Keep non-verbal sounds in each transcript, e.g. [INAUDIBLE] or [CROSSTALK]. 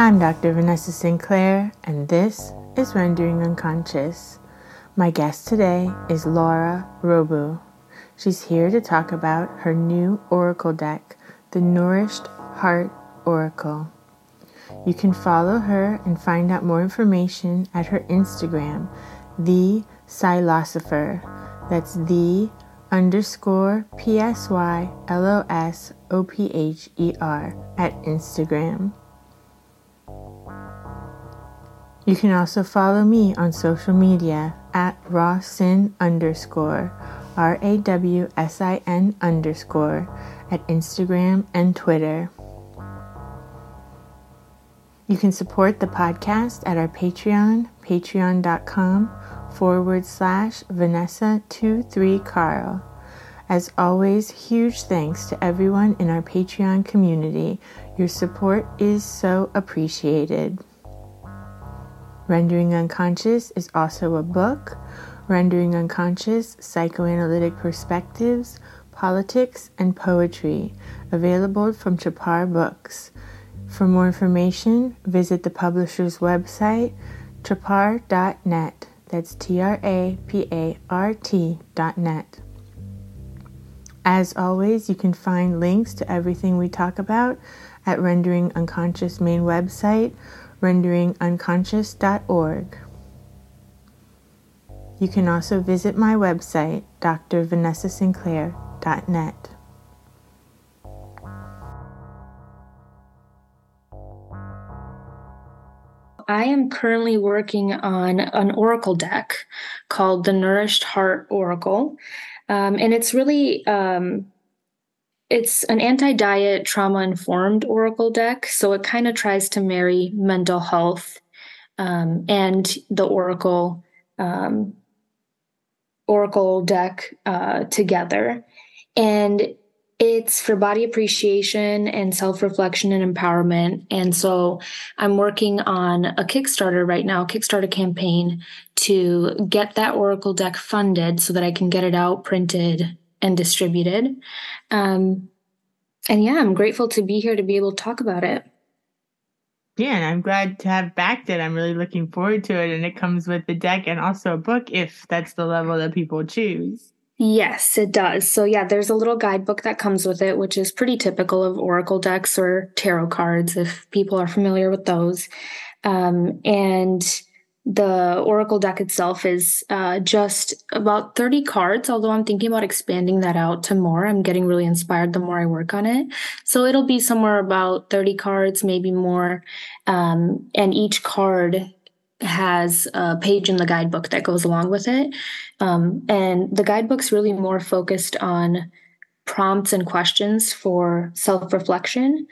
I'm Dr. Vanessa Sinclair, and this is Rendering Unconscious. My guest today is Laura Robu. She's here to talk about her new oracle deck, the Nourished Heart Oracle. You can follow her and find out more information at her Instagram, the Psylosopher. That's the underscore P S Y L O S O P H E R at Instagram. You can also follow me on social media at rawsin underscore R A W S I N underscore at Instagram and Twitter. You can support the podcast at our Patreon, patreon.com forward slash Vanessa23Carl. As always, huge thanks to everyone in our Patreon community. Your support is so appreciated. Rendering Unconscious is also a book, Rendering Unconscious Psychoanalytic Perspectives, Politics, and Poetry, available from Trapart Books. For more information, visit the publisher's website, trapart.net. That's T R A P A R T.net. As always, you can find links to everything we talk about at Rendering Unconscious main website renderingunconscious.org. You can also visit my website, drvanessasinclair.net. I am currently working on an oracle deck called the Nourished Heart Oracle. Um, and it's really um, it's an anti-diet trauma informed oracle deck so it kind of tries to marry mental health um, and the oracle um, oracle deck uh, together. And it's for body appreciation and self-reflection and empowerment. And so i'm working on a kickstarter right now kickstarter campaign to get that oracle deck funded so that i can get it out printed and distributed. Um, and yeah, I'm grateful to be here to be able to talk about it. Yeah, and I'm glad to have backed it. I'm really looking forward to it. And it comes with the deck and also a book if that's the level that people choose. Yes, it does. So, yeah, there's a little guidebook that comes with it, which is pretty typical of Oracle decks or tarot cards, if people are familiar with those. Um, and the Oracle deck itself is uh, just about 30 cards, although I'm thinking about expanding that out to more. I'm getting really inspired the more I work on it. So it'll be somewhere about 30 cards, maybe more. Um, and each card has a page in the guidebook that goes along with it. Um, and the guidebook's really more focused on prompts and questions for self reflection.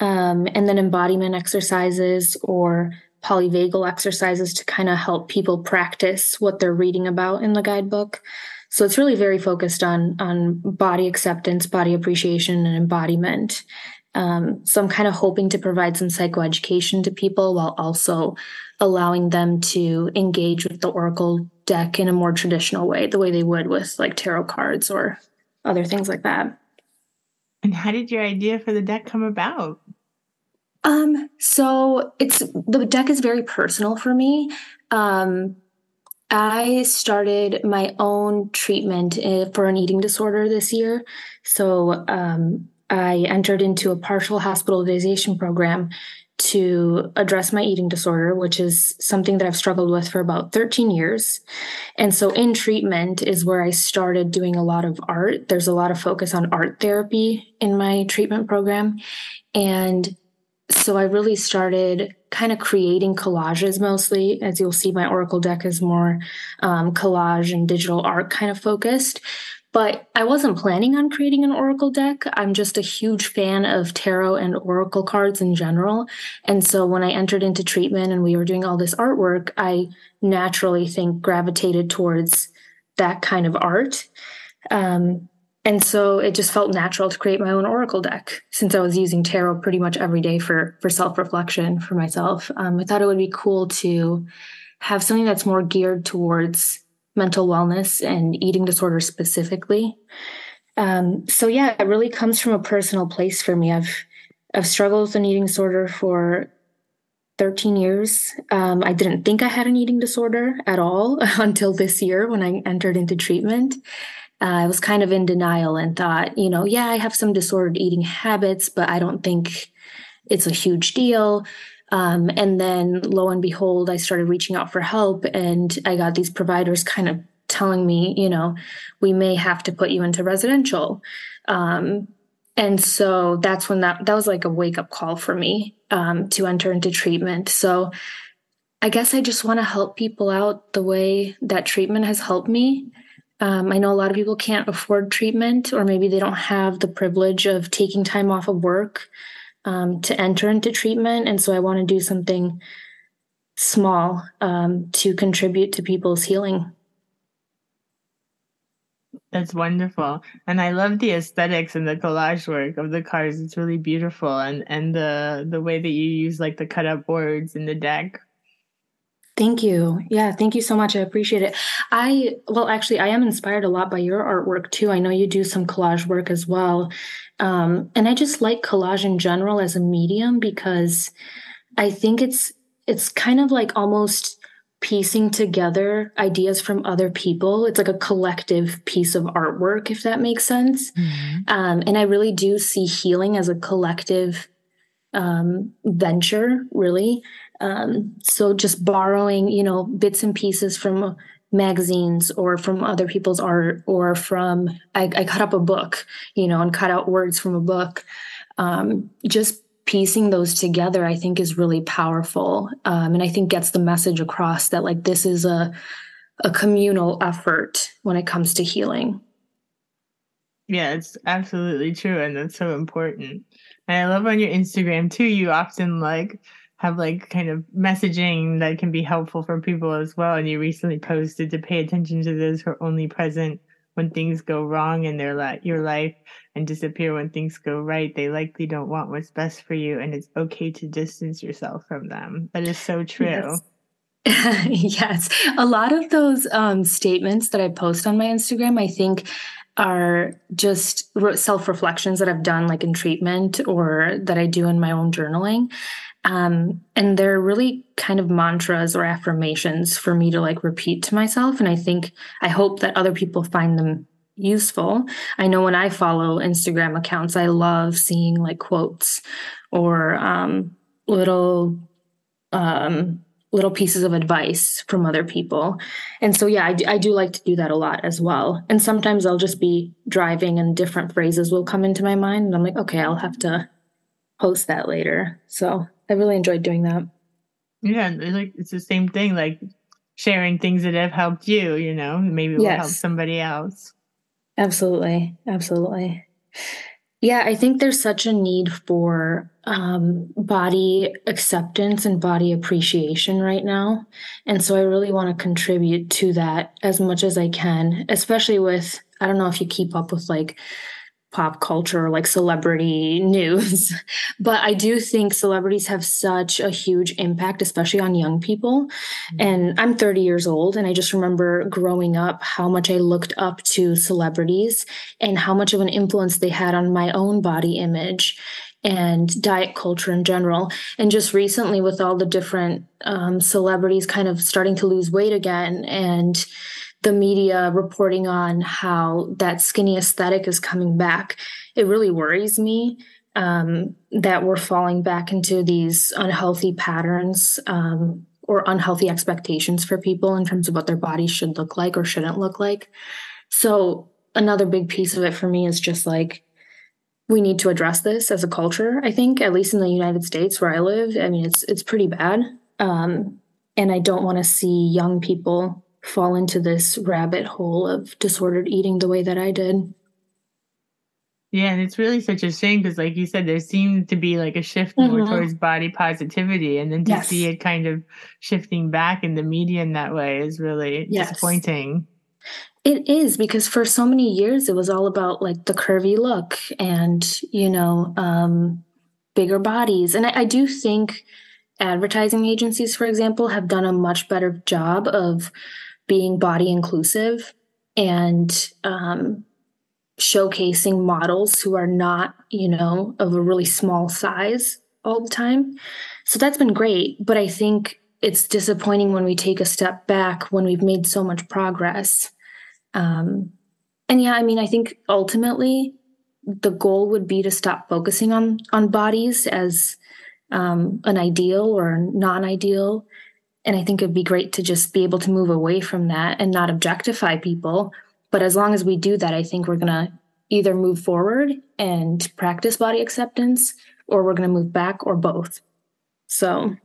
Um, and then embodiment exercises or polyvagal exercises to kind of help people practice what they're reading about in the guidebook. So it's really very focused on on body acceptance, body appreciation, and embodiment. Um, so I'm kind of hoping to provide some psychoeducation to people while also allowing them to engage with the oracle deck in a more traditional way, the way they would with like tarot cards or other things like that. And how did your idea for the deck come about? Um, so it's the deck is very personal for me. Um, I started my own treatment eh, for an eating disorder this year. So um, I entered into a partial hospitalization program to address my eating disorder, which is something that I've struggled with for about 13 years. And so in treatment is where I started doing a lot of art. There's a lot of focus on art therapy in my treatment program. And so I really started kind of creating collages mostly. As you'll see, my Oracle deck is more um, collage and digital art kind of focused. But I wasn't planning on creating an Oracle deck. I'm just a huge fan of tarot and Oracle cards in general. And so when I entered into treatment and we were doing all this artwork, I naturally think gravitated towards that kind of art. Um, and so it just felt natural to create my own oracle deck since i was using tarot pretty much every day for for self-reflection for myself um, i thought it would be cool to have something that's more geared towards mental wellness and eating disorders specifically um, so yeah it really comes from a personal place for me i've i've struggled with an eating disorder for 13 years. Um, I didn't think I had an eating disorder at all [LAUGHS] until this year when I entered into treatment. Uh, I was kind of in denial and thought, you know, yeah, I have some disordered eating habits, but I don't think it's a huge deal. Um, and then lo and behold, I started reaching out for help, and I got these providers kind of telling me, you know, we may have to put you into residential. Um, and so that's when that that was like a wake up call for me um, to enter into treatment. So I guess I just want to help people out the way that treatment has helped me. Um, I know a lot of people can't afford treatment, or maybe they don't have the privilege of taking time off of work um, to enter into treatment. And so I want to do something small um, to contribute to people's healing. That's wonderful. And I love the aesthetics and the collage work of the cards. It's really beautiful and and the the way that you use like the cut up words in the deck. Thank you. Yeah, thank you so much. I appreciate it. I well actually I am inspired a lot by your artwork too. I know you do some collage work as well. Um, and I just like collage in general as a medium because I think it's it's kind of like almost piecing together ideas from other people. It's like a collective piece of artwork, if that makes sense. Mm-hmm. Um, and I really do see healing as a collective um, venture, really. Um, so just borrowing, you know, bits and pieces from magazines or from other people's art or from, I, I cut up a book, you know, and cut out words from a book. Um, just piecing those together i think is really powerful. Um, and i think gets the message across that like this is a a communal effort when it comes to healing. Yeah it's absolutely true and that's so important. And i love on your instagram too you often like have like kind of messaging that can be helpful for people as well and you recently posted to pay attention to those who are only present when things go wrong in their li- your life and disappear when things go right, they likely don't want what's best for you, and it's okay to distance yourself from them. That is so true. Yes. [LAUGHS] yes. A lot of those um, statements that I post on my Instagram, I think are just self reflections that I've done, like in treatment or that I do in my own journaling. Um, and they're really kind of mantras or affirmations for me to like repeat to myself. And I think, I hope that other people find them useful. I know when I follow Instagram accounts, I love seeing like quotes or um, little um, little pieces of advice from other people. And so, yeah, I do, I do like to do that a lot as well. And sometimes I'll just be driving and different phrases will come into my mind. And I'm like, okay, I'll have to post that later. So I really enjoyed doing that. Yeah, like it's the same thing, like sharing things that have helped you, you know, maybe will yes. help somebody else. Absolutely. Absolutely. Yeah, I think there's such a need for um, body acceptance and body appreciation right now. And so I really want to contribute to that as much as I can, especially with, I don't know if you keep up with like pop culture, like celebrity [LAUGHS] news. but I do think celebrities have such a huge impact, especially on young people. Mm-hmm. And I'm 30 years old, and I just remember growing up how much I looked up to celebrities and how much of an influence they had on my own body image and diet culture in general. And just recently, with all the different um, celebrities kind of starting to lose weight again and the media reporting on how that skinny aesthetic is coming back, it really worries me um, that we're falling back into these unhealthy patterns um, or unhealthy expectations for people in terms of what their bodies should look like or shouldn't look like. So, another big piece of it for me is just like, we need to address this as a culture. I think, at least in the United States where I live, I mean, it's it's pretty bad, um, and I don't want to see young people fall into this rabbit hole of disordered eating the way that I did. Yeah, and it's really such a shame because, like you said, there seemed to be like a shift mm-hmm. more towards body positivity, and then to yes. see it kind of shifting back in the media in that way is really yes. disappointing. It is because for so many years it was all about like the curvy look and you know um, bigger bodies, and I, I do think advertising agencies, for example, have done a much better job of being body inclusive and um, showcasing models who are not, you know, of a really small size all the time. So that's been great. But I think it's disappointing when we take a step back when we've made so much progress. Um, and yeah, I mean, I think ultimately the goal would be to stop focusing on on bodies as um, an ideal or non-ideal. And I think it'd be great to just be able to move away from that and not objectify people. But as long as we do that, I think we're gonna either move forward and practice body acceptance, or we're gonna move back, or both. So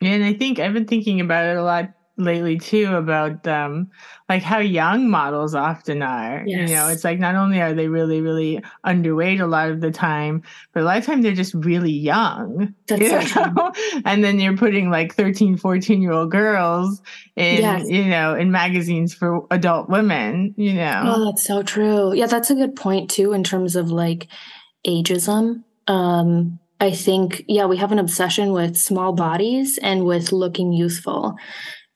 and I think I've been thinking about it a lot lately too about um like how young models often are yes. you know it's like not only are they really really underweight a lot of the time but a lot of time they're just really young That's so know? [LAUGHS] and then you're putting like 13 14 year old girls in yes. you know in magazines for adult women you know oh that's so true yeah that's a good point too in terms of like ageism um I think, yeah, we have an obsession with small bodies and with looking youthful.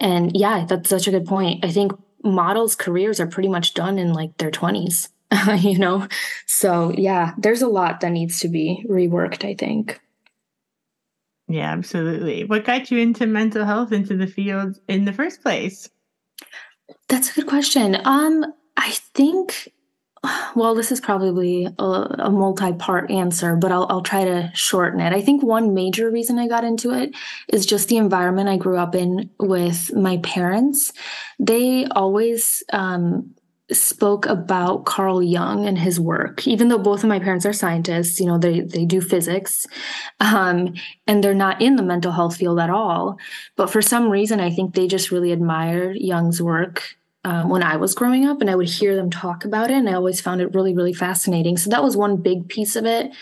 And yeah, that's such a good point. I think models' careers are pretty much done in like their 20s, [LAUGHS] you know? So yeah, there's a lot that needs to be reworked, I think. Yeah, absolutely. What got you into mental health into the field in the first place? That's a good question. Um, I think well, this is probably a, a multi part answer, but I'll, I'll try to shorten it. I think one major reason I got into it is just the environment I grew up in with my parents. They always um, spoke about Carl Jung and his work, even though both of my parents are scientists, you know, they, they do physics, um, and they're not in the mental health field at all. But for some reason, I think they just really admired Jung's work um, when I was growing up, and I would hear them talk about it, and I always found it really, really fascinating. So that was one big piece of it.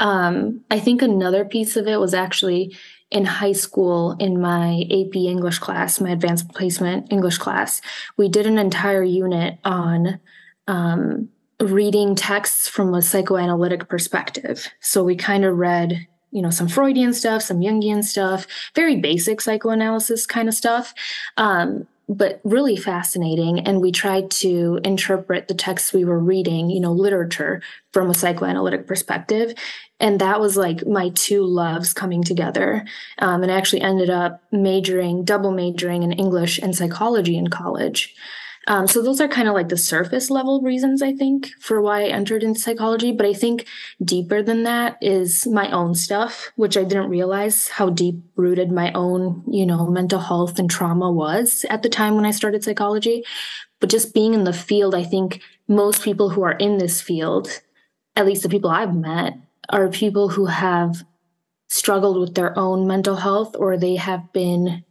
Um, I think another piece of it was actually in high school in my AP English class, my advanced placement English class. We did an entire unit on um, reading texts from a psychoanalytic perspective. So we kind of read you know some freudian stuff some jungian stuff very basic psychoanalysis kind of stuff um, but really fascinating. And we tried to interpret the texts we were reading, you know, literature from a psychoanalytic perspective. And that was like my two loves coming together. Um, and I actually ended up majoring, double majoring in English and psychology in college. Um, so those are kind of like the surface level reasons I think for why I entered into psychology. But I think deeper than that is my own stuff, which I didn't realize how deep rooted my own, you know, mental health and trauma was at the time when I started psychology. But just being in the field, I think most people who are in this field, at least the people I've met, are people who have struggled with their own mental health or they have been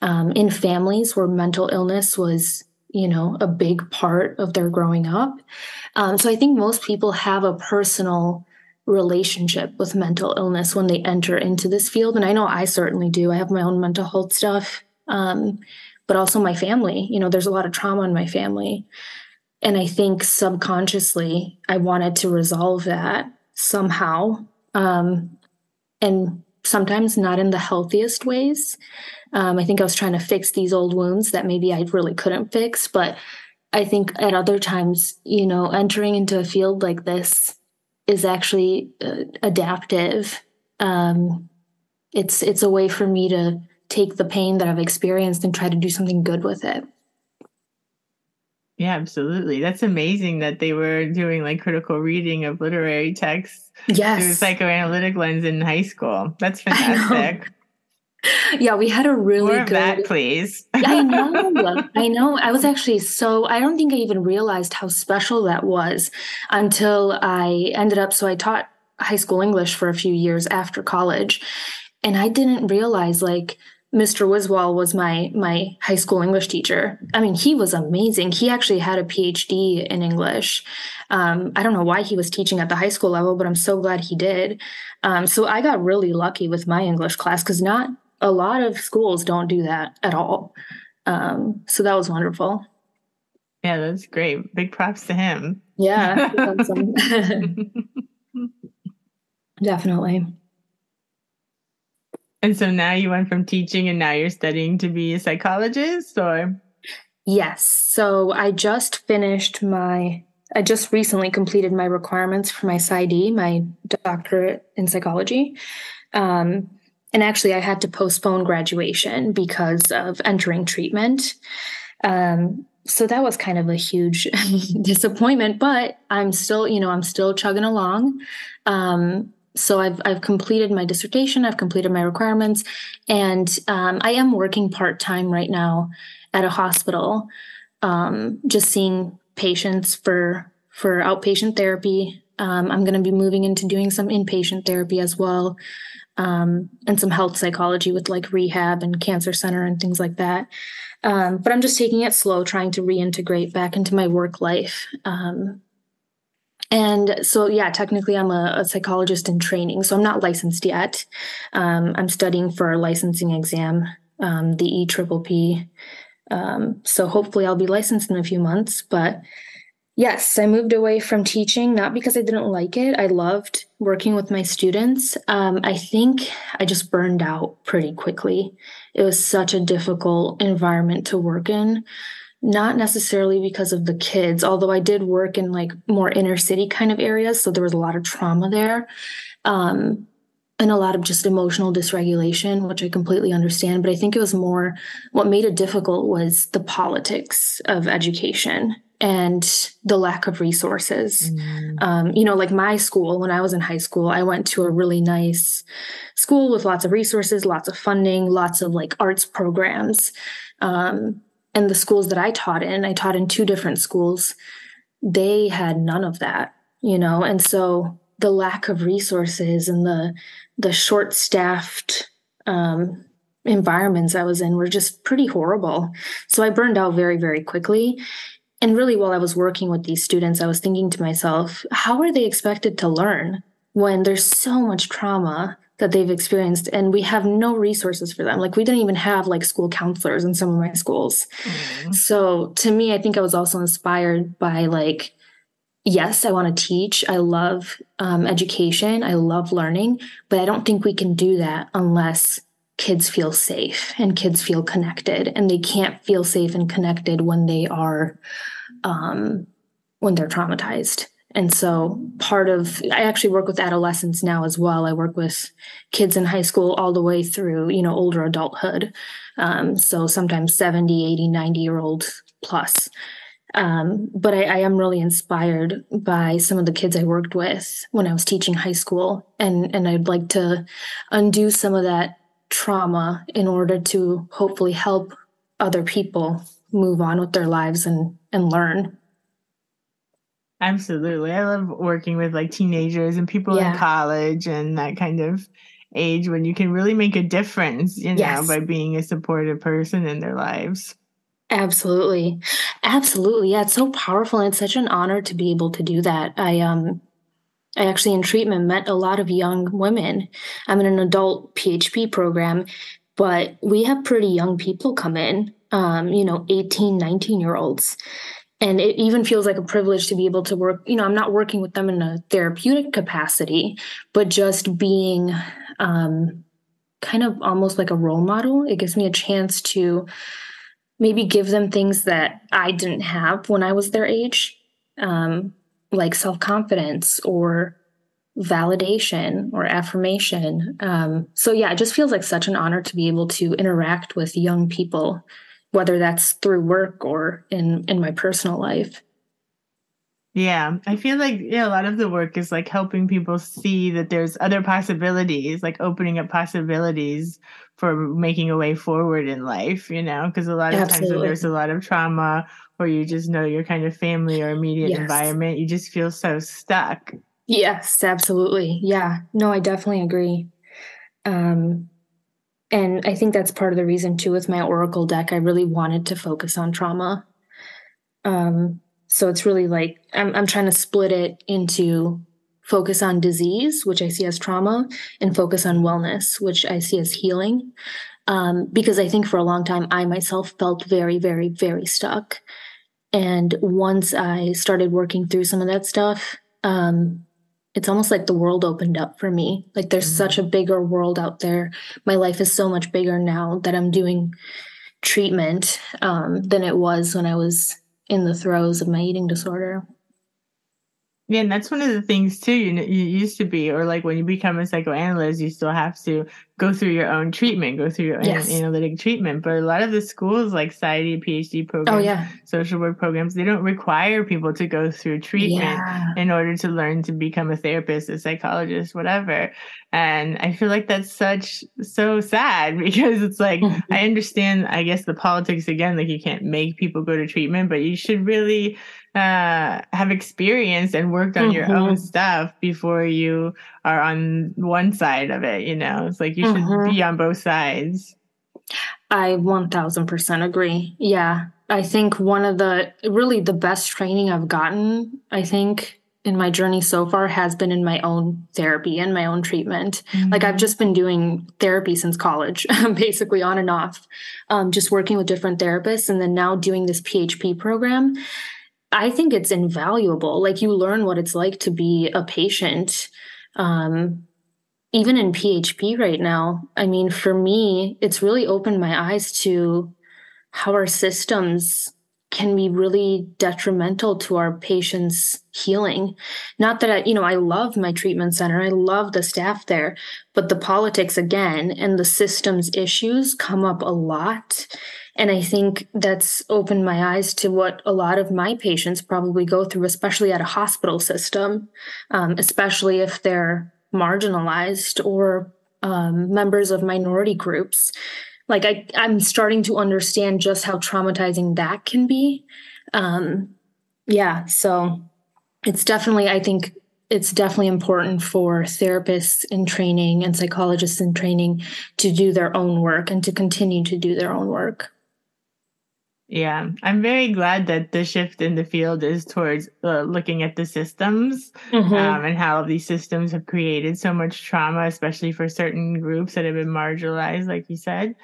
um, in families where mental illness was you know, a big part of their growing up. Um, so I think most people have a personal relationship with mental illness when they enter into this field. And I know I certainly do. I have my own mental health stuff, um, but also my family. You know, there's a lot of trauma in my family. And I think subconsciously, I wanted to resolve that somehow. Um, and sometimes not in the healthiest ways. Um, I think I was trying to fix these old wounds that maybe I really couldn't fix. But I think at other times, you know, entering into a field like this is actually uh, adaptive. Um, it's it's a way for me to take the pain that I've experienced and try to do something good with it. Yeah, absolutely. That's amazing that they were doing like critical reading of literary texts yes. through psychoanalytic lens in high school. That's [LAUGHS] fantastic. yeah, we had a really More good. That, please. [LAUGHS] I know. I know. I was [LAUGHS] actually so. I don't think I even realized how special that was until I ended up. So I taught high school English for a few years after college, and I didn't realize like Mr. Wiswall was my my high school English teacher. I mean, he was amazing. He actually had a PhD in English. Um, I don't know why he was teaching at the high school level, but I'm so glad he did. Um, so I got really lucky with my English class because not a lot of schools don't do that at all. Um, so that was wonderful. Yeah, that's great. Big props to him. Yeah. [LAUGHS] [LAUGHS] Definitely. And so now you went from teaching and now you're studying to be a psychologist or? Yes. So I just finished my I just recently completed my requirements for my PsyD, my doctorate in psychology. Um, and actually, I had to postpone graduation because of entering treatment. Um, so that was kind of a huge [LAUGHS] disappointment, but I'm still, you know, I'm still chugging along. Um, so I've I've completed my dissertation, I've completed my requirements, and um, I am working part time right now at a hospital, um, just seeing patients for for outpatient therapy. Um, I'm going to be moving into doing some inpatient therapy as well, um, and some health psychology with like rehab and cancer center and things like that. Um, but I'm just taking it slow, trying to reintegrate back into my work life. And so, yeah, technically, I'm a, a, psychologist in training, so I'm not licensed yet. Um, I'm studying for a licensing exam, um, the E Triple P. Um, so hopefully, I'll be licensed in a few months. But yes, I moved away from teaching not because I didn't like it. I loved working with my students. Um, I think I just burned out pretty quickly. It was such a difficult environment to work in not necessarily because of the kids, although I did work in like more inner city kind of areas. So there was a lot of trauma there. Um, and a lot of just emotional dysregulation, which I completely understand. But I think it was more what made it difficult was the politics of education and the lack of resources. Mm. Um, you know, like my school, when I was in high school, I went to a really nice school with lots of resources, lots of funding, lots of like arts programs. Um, and the schools that I taught in, I taught in two different schools, they had none of that, you know, and so the lack of resources and the the short staffed um, environments I was in were just pretty horrible. So I burned out very, very quickly. And really, while I was working with these students, I was thinking to myself, how are they expected to learn when there's so much trauma that they've experienced and we have no resources for them. Like we didn't even have like school counselors in some of my schools. Mm. so to me i think i was also inspired by like yes i want to teach. I love um, education. I love learning but i don't think we can do that unless kids feel safe and kids feel connected and they can't feel safe and connected when they are um, when they're traumatized and so part of I actually work with adolescents now as well. I work with kids in high school all the way through, you know, older adulthood. Um, so sometimes 70, 80, 90 year old plus. Um, but I, I, am really inspired by some of the kids I worked with when I was teaching high school. And, and I'd like to undo some of that trauma in order to hopefully help other people move on with their lives and, and learn. Absolutely. I love working with like teenagers and people yeah. in college and that kind of age when you can really make a difference, you know, yes. by being a supportive person in their lives. Absolutely. Absolutely. Yeah, it's so powerful and it's such an honor to be able to do that. I um I actually in treatment met a lot of young women. I'm in an adult PHP program, but we have pretty young people come in, um, you know, 18, 19 year olds and it even feels like a privilege to be able to work you know i'm not working with them in a therapeutic capacity but just being um, kind of almost like a role model. It gives me a chance to maybe give them things that i didn't have when i was their age um, like self-confidence or validation or affirmation. Um, so yeah it just feels like such an honor to be able to interact with young people whether that's through work or in in my personal life. Yeah i feel like yeah a lot of the work is like helping people see that there's other possibilities like opening up possibilities for making a way forward in life you know because a lot of Absolutely. times there's a lot of trauma or you just know your kind of family or immediate yes. environment you just feel so stuck. Yes absolutely. Yeah. No i definitely agree. Um and I think that's part of the reason too with my Oracle deck. I really wanted to focus on trauma. Um, so it's really like I'm, I'm trying to split it into focus on disease, which I see as trauma, and focus on wellness, which I see as healing. Um, because I think for a long time, I myself felt very, very, very stuck. And once I started working through some of that stuff, um, it's almost like the world opened up for me. Like there's mm-hmm. such a bigger world out there. My life is so much bigger now that I'm doing treatment um, than it was when I was in the throes of my eating disorder. Yeah, and that's one of the things too. You know, you used to be, or like when you become a psychoanalyst, you still have to go through your own treatment, go through your yes. analytic treatment. But a lot of the schools, like PsyD, PhD programs, oh, yeah. social work programs, they don't require people to go through treatment yeah. in order to learn to become a therapist, a psychologist, whatever. And I feel like that's such so sad [LAUGHS] because it's like mm-hmm. [LAUGHS] I understand, I guess, the politics again, like you can't make people go to treatment, but you should really uh, have experienced and worked on mm-hmm. your own mm-hmm. stuff before you are on one side of it. You know, it's like you mm-hmm. should be on both sides. I 1000% agree. Yeah. I think one of the really the best training I've gotten, I think, in my journey so far has been in my own therapy and my own treatment. Mm-hmm. Like I've just been doing therapy since college, [LAUGHS] basically on and off, um, just working with different therapists, and then now doing this PHP program. I think it's invaluable. Like you learn what it's like to be a patient. Um, even in PHP right now, I mean, for me, it's really opened my eyes to how our systems can be really detrimental to our patients' healing. Not that I, you know, I love my treatment center, I love the staff there, but the politics again and the systems issues come up a lot. And I think that's opened my eyes to what a lot of my patients probably go through, especially at a hospital system, um, especially if they're marginalized or um, members of minority groups. Like I, I'm starting to understand just how traumatizing that can be. Um, yeah, so it's definitely, I think it's definitely important for therapists in training and psychologists in training to do their own work and to continue to do their own work. Yeah, I'm very glad that the shift in the field is towards uh, looking at the systems mm-hmm. um, and how these systems have created so much trauma, especially for certain groups that have been marginalized, like you said.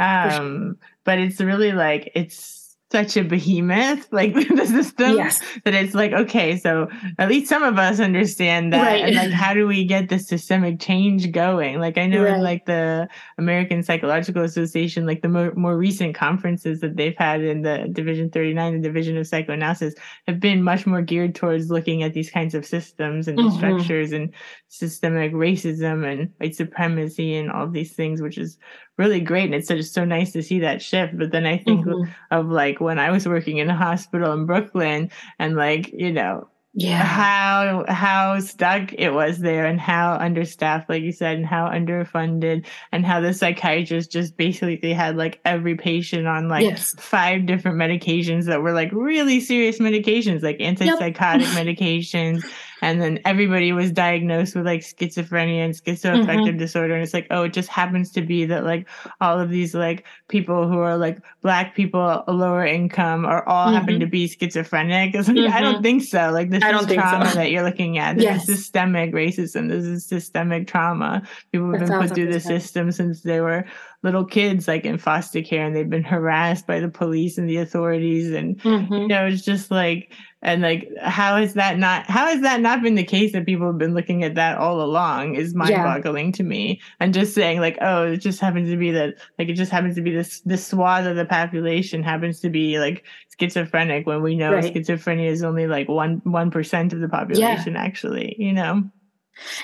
Um, sure. But it's really like it's such a behemoth, like [LAUGHS] the system, yes. that it's like, okay, so at least some of us understand that. Right. And like, how do we get the systemic change going? Like, I know right. in like the American Psychological Association, like the more, more recent conferences that they've had in the Division 39, the Division of Psychoanalysis, have been much more geared towards looking at these kinds of systems and mm-hmm. structures and systemic racism and white supremacy and all these things, which is really great and it's just so nice to see that shift but then i think mm-hmm. of like when i was working in a hospital in brooklyn and like you know yeah how how stuck it was there and how understaffed like you said and how underfunded and how the psychiatrists just basically they had like every patient on like yes. five different medications that were like really serious medications like antipsychotic yep. medications and then everybody was diagnosed with like schizophrenia and schizoaffective mm-hmm. disorder and it's like oh it just happens to be that like all of these like people who are like black people lower income are all mm-hmm. happen to be schizophrenic [LAUGHS] like, mm-hmm. i don't mm-hmm. think so like this I is trauma so. that you're looking at this yes. is systemic racism this is systemic trauma people have been put through the system since they were little kids like in foster care and they've been harassed by the police and the authorities and mm-hmm. you know it's just like and like how is that not how has that not been the case that people have been looking at that all along is mind-boggling yeah. to me and just saying like oh it just happens to be that like it just happens to be this this swath of the population happens to be like schizophrenic when we know right. schizophrenia is only like one one percent of the population yeah. actually you know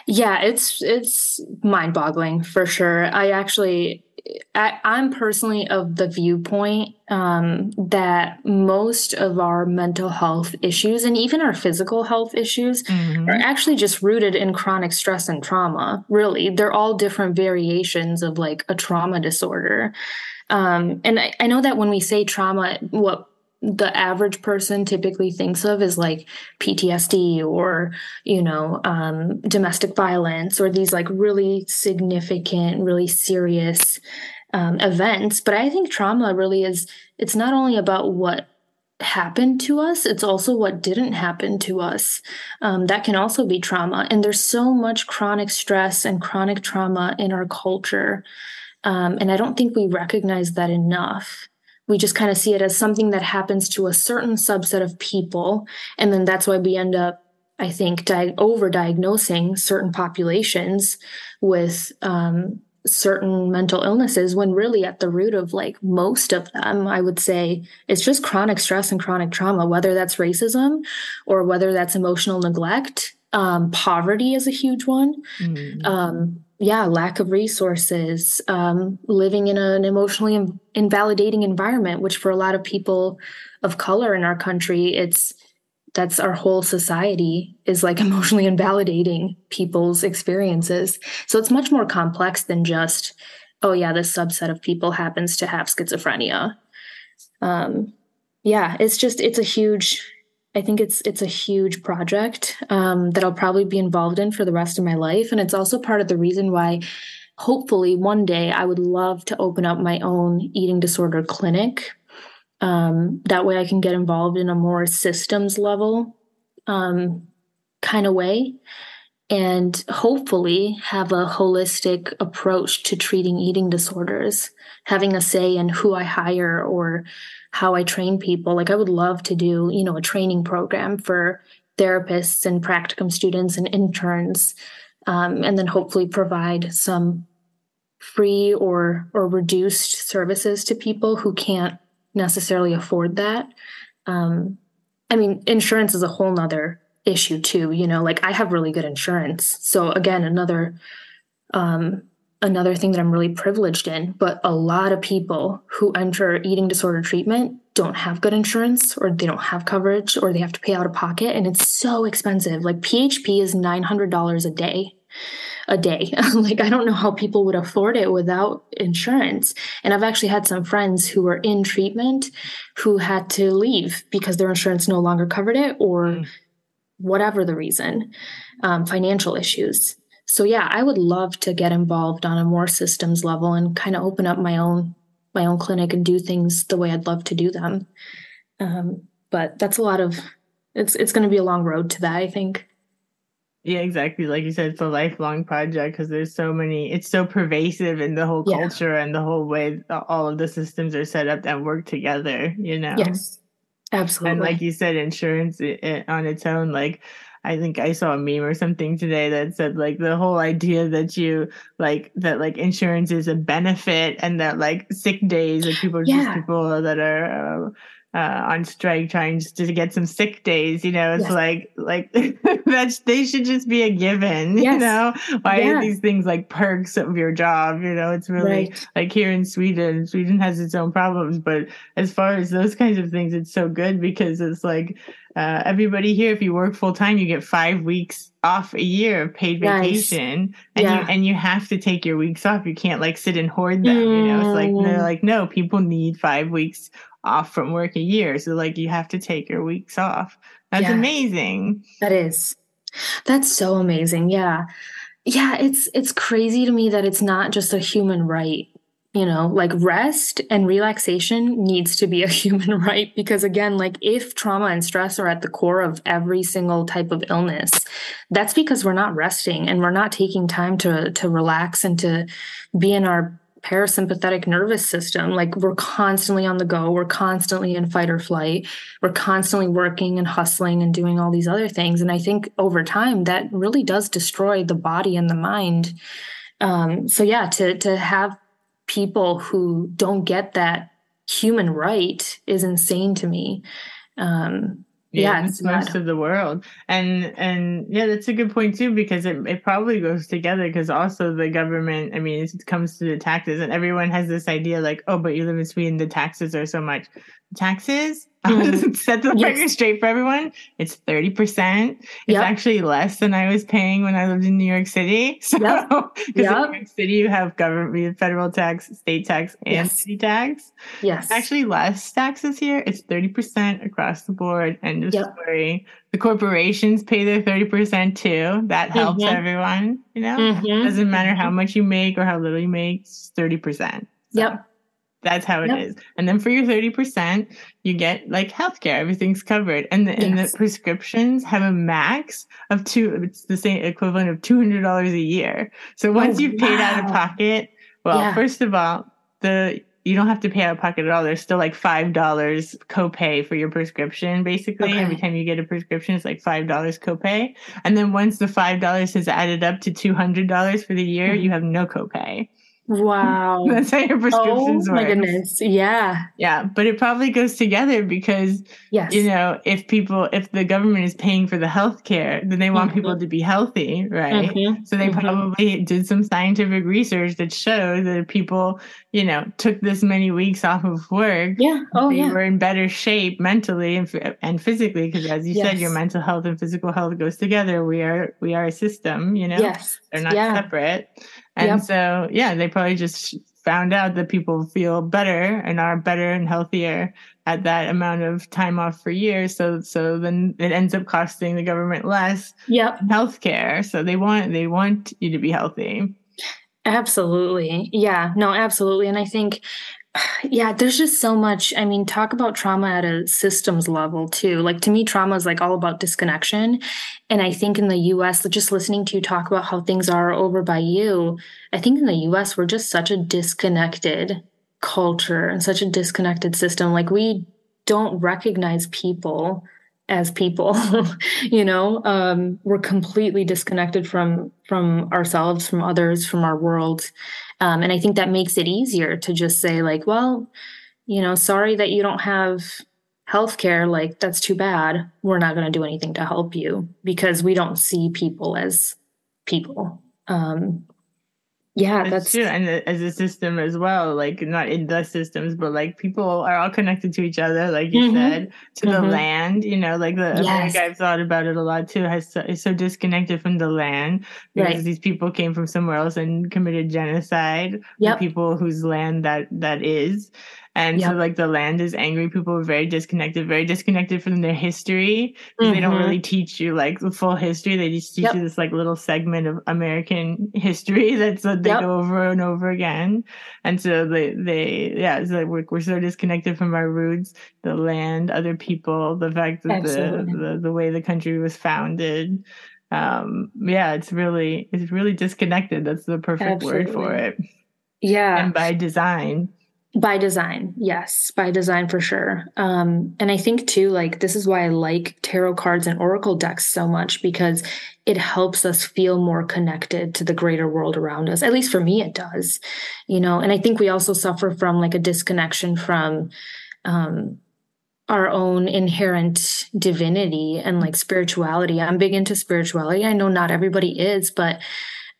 yeah it's it's mind-boggling for sure i actually I, am personally of the viewpoint um, that most of our mental health issues and even our physical health issues mm-hmm. are actually just rooted in chronic stress and trauma. Really, they're all different variations of like a trauma disorder. Um, and I, I know that when we say trauma, what the average person typically thinks of is like PTSD or, you know, um, domestic violence or these like really significant, really serious um, events. But I think trauma really is, it's not only about what happened to us, it's also what didn't happen to us. Um, that can also be trauma. And there's so much chronic stress and chronic trauma in our culture. Um, and I don't think we recognize that enough we just kind of see it as something that happens to a certain subset of people and then that's why we end up i think di- over diagnosing certain populations with um, certain mental illnesses when really at the root of like most of them i would say it's just chronic stress and chronic trauma whether that's racism or whether that's emotional neglect um, poverty is a huge one mm-hmm. um, yeah lack of resources um, living in an emotionally invalidating environment which for a lot of people of color in our country it's that's our whole society is like [LAUGHS] emotionally invalidating people's experiences. So it's much more complex than just, oh yeah, this subset of people happens to have schizophrenia. Um, yeah, it's just it's a huge. I think it's it's a huge project um, that I'll probably be involved in for the rest of my life, and it's also part of the reason why. Hopefully, one day I would love to open up my own eating disorder clinic um, that way, I can get involved in a more systems level um, kind of way and hopefully have a holistic approach to treating eating disorders, having a say in who I hire or how I train people. Like, I would love to do, you know, a training program for therapists and practicum students and interns, um, and then hopefully provide some free or or reduced services to people who can't necessarily afford that. Um, I mean, insurance is a whole nother issue too. You know, like I have really good insurance, so again, another um, another thing that I'm really privileged in. But a lot of people who enter eating disorder treatment don't have good insurance, or they don't have coverage, or they have to pay out of pocket, and it's so expensive. Like PHP is nine hundred dollars a day a day. [LAUGHS] like I don't know how people would afford it without insurance. And I've actually had some friends who were in treatment who had to leave because their insurance no longer covered it or mm. whatever the reason, um, financial issues. So yeah, I would love to get involved on a more systems level and kind of open up my own my own clinic and do things the way I'd love to do them. Um, but that's a lot of it's it's going to be a long road to that, I think. Yeah, exactly. Like you said, it's a lifelong project because there's so many, it's so pervasive in the whole yeah. culture and the whole way all of the systems are set up and work together, you know? Yes, absolutely. And like you said, insurance it, it, on its own, like, I think I saw a meme or something today that said like the whole idea that you like that like insurance is a benefit and that like sick days like people yeah. just people that are uh, uh, on strike trying just to get some sick days. You know, it's yes. like like [LAUGHS] that they should just be a given. [LAUGHS] Yes. You know, why yeah. are these things like perks of your job? You know, it's really right. like here in Sweden. Sweden has its own problems, but as far as those kinds of things, it's so good because it's like uh, everybody here, if you work full time, you get five weeks off a year of paid vacation, nice. and yeah. you and you have to take your weeks off. You can't like sit and hoard them. Mm. You know, it's like they're mm. like, no, people need five weeks off from work a year. So like you have to take your weeks off. That's yeah, amazing. That is. That's so amazing. Yeah. Yeah, it's it's crazy to me that it's not just a human right. You know, like rest and relaxation needs to be a [LAUGHS] human right because again, like if trauma and stress are at the core of every single type of illness, that's because we're not resting and we're not taking time to to relax and to be in our parasympathetic nervous system. Like we're constantly on the go, we're constantly in fight or flight, we're constantly working and hustling and doing all these other things. And I think over time that really does destroy the body and the mind. Um, so yeah, to to have people who don't get that human right is insane to me. Um, yeah, yeah it's most of the world and and yeah that's a good point too because it, it probably goes together because also the government i mean it comes to the taxes and everyone has this idea like oh but you live in sweden the taxes are so much taxes [LAUGHS] mm. set the yes. record straight for everyone it's 30% it's yep. actually less than i was paying when i lived in new york city [LAUGHS] so because yep. yep. in new york city you have government federal tax state tax and yes. city tax yes it's actually less taxes here it's 30% across the board and just yep. story the corporations pay their 30% too that helps mm-hmm. everyone you know mm-hmm. doesn't matter how much you make or how little you make it's 30% so. yep that's how it yep. is. And then for your 30%, you get like healthcare. Everything's covered. And the, yes. and the prescriptions have a max of two, it's the same equivalent of $200 a year. So once oh, you've wow. paid out of pocket, well, yeah. first of all, the, you don't have to pay out of pocket at all. There's still like $5 copay for your prescription, basically. Okay. Every time you get a prescription, it's like $5 copay. And then once the $5 has added up to $200 for the year, mm-hmm. you have no copay. Wow. [LAUGHS] That's how your prescriptions oh, work. my goodness. Yeah. Yeah, but it probably goes together because Yes. you know, if people if the government is paying for the health care, then they want Mhm. people to be healthy, right? Mhm. So they Mhm. probably did some scientific research that showed that if people, you know, took this many weeks off of work, Yeah. Oh, they yeah. were in better shape mentally and, and physically because as you said your mental health and physical health goes together we are we are a system you know Yes. they're not yeah. separate and Yep. so yeah they probably just found out that people feel better and are better and healthier at that amount of time off for years. so so then it ends up costing the government less Yep. health care so they want they want you to be healthy Absolutely. Yeah. No, absolutely. And I think, yeah, there's just so much. I mean, talk about trauma at a systems level too. Like to me, trauma is like all about disconnection. And I think in the US, just listening to you talk about how things are over by you, I think in the US, we're just such a disconnected culture and such a disconnected system. Like we don't recognize people as people [LAUGHS] you know um, we're completely disconnected from from ourselves from others from our world. Um, and i think that makes it easier to just say like well you know sorry that you don't have health care like that's too bad. We're not going to do anything to help you because we don't see people as people. Um, yeah That's, that's true, and as a system as well. Like not in the systems, but like people are all connected to each other, like you Mhm. said, to the Mhm. land. You know, like the Yes. I've thought about it a lot too. Has so, is so disconnected from the land because Right. these people came from somewhere else and committed genocide. Yep. The people whose land that that is. And so, like, the land is angry. People are very disconnected, very disconnected from their history. 'cause They don't Mhm. really teach you like the full history. They just teach Yep. you this like little segment of American history [LAUGHS] that's what they Yep. go over and over again. And so they, they, yeah, it's like we're, we're so disconnected from our roots, the land, other people, the fact that the, the, the way the country was founded. Um, yeah, it's really, it's really disconnected. That's the perfect word for it. yeah And by design. By design, yes, by design for sure. Um, and I think too, like this is why I like tarot cards and oracle decks so much because it helps us feel more connected to the greater world around us. At least for me, it does. You know, and I think we also suffer from like a disconnection from um, our own inherent divinity and like spirituality. I'm big into spirituality. I know not everybody is, but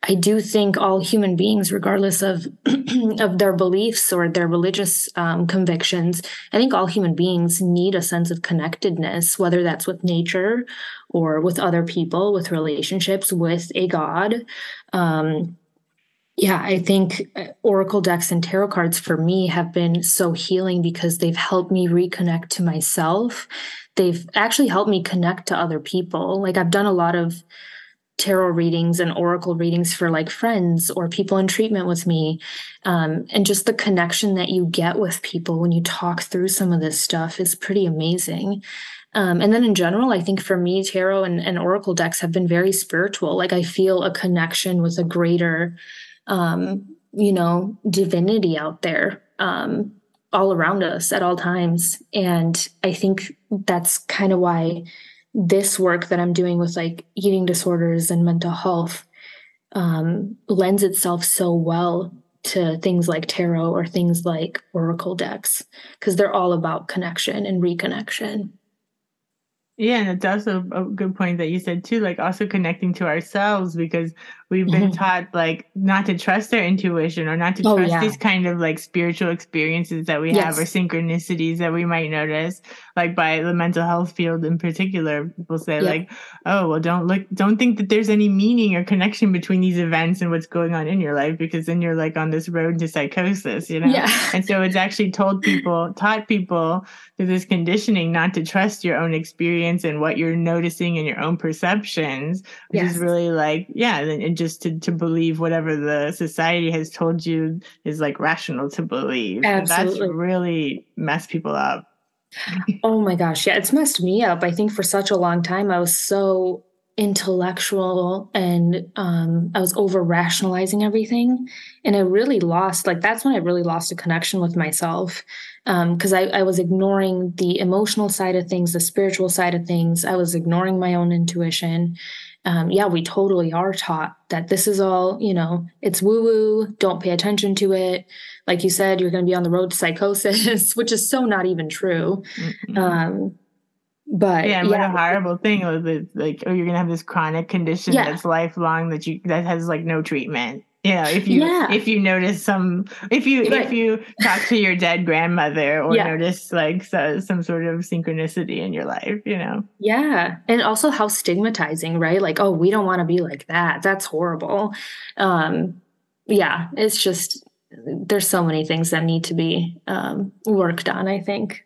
I do think all human beings, regardless of [CLEARS THROAT] of their beliefs or their religious um, convictions, I think all human beings need a sense of connectedness, whether that's with nature or with other people, with relationships, with a god. Um, yeah, I think uh, oracle decks and tarot cards for me have been so healing because they've helped me reconnect to myself. They've actually helped me connect to other people. Like I've done a lot of tarot readings and oracle readings for like friends or people in treatment with me. Um, and just the connection that you get with people when you talk through some of this stuff is pretty amazing. Um, and then in general, I think for me, tarot and, and oracle decks have been very spiritual. Like I feel a connection with a greater, um, you know, divinity out there. Um, all around us at all times. And I think that's kind of why this work that I'm doing with like eating disorders and mental health um, lends itself so well to things like tarot or things like oracle decks because they're all about connection and reconnection. Yeah, and also a good point that you said too, like also connecting to ourselves because we've been Mhm. taught like not to trust our intuition or not to Oh, trust yeah. these kind of like spiritual experiences that we have or synchronicities that we might notice, like by the mental health field in particular. People say Yep. like, oh, well, don't look, don't think that there's any meaning or connection between these events and what's going on in your life because then you're like on this road to psychosis, you know? Yeah. [LAUGHS] And so it's actually told people, taught people through this conditioning not to trust your own experience and what you're noticing and your own perceptions, which Yes. is really like, yeah, and and just to, to believe whatever the society has told you is like rational to believe. Absolutely. that's really messed people up. Oh my gosh. Yeah, it's messed me up. I think for such a long time, I was so intellectual and um, I was over rationalizing everything. And I really lost, like, that's when I really lost a connection with myself because um, I, I was ignoring the emotional side of things, the spiritual side of things. I was ignoring my own intuition. Um, yeah, we totally are taught that this is all, you know, it's woo woo, don't pay attention to it. Like you said, you're going to be on the road to psychosis, [LAUGHS] which is so not even true. Mm-hmm. Um, but yeah, what a horrible thing with like, oh, you're gonna have this chronic condition yeah. that's lifelong that you that has like no treatment. Know, if you yeah. if you notice some if you right. if you talk to your dead [LAUGHS] grandmother or yeah. notice like so, some sort of synchronicity in your life, you know. Yeah. And also how stigmatizing, right? Like, oh, we don't want to be like that. That's horrible. Um yeah, it's just there's so many things that need to be um worked on, I think.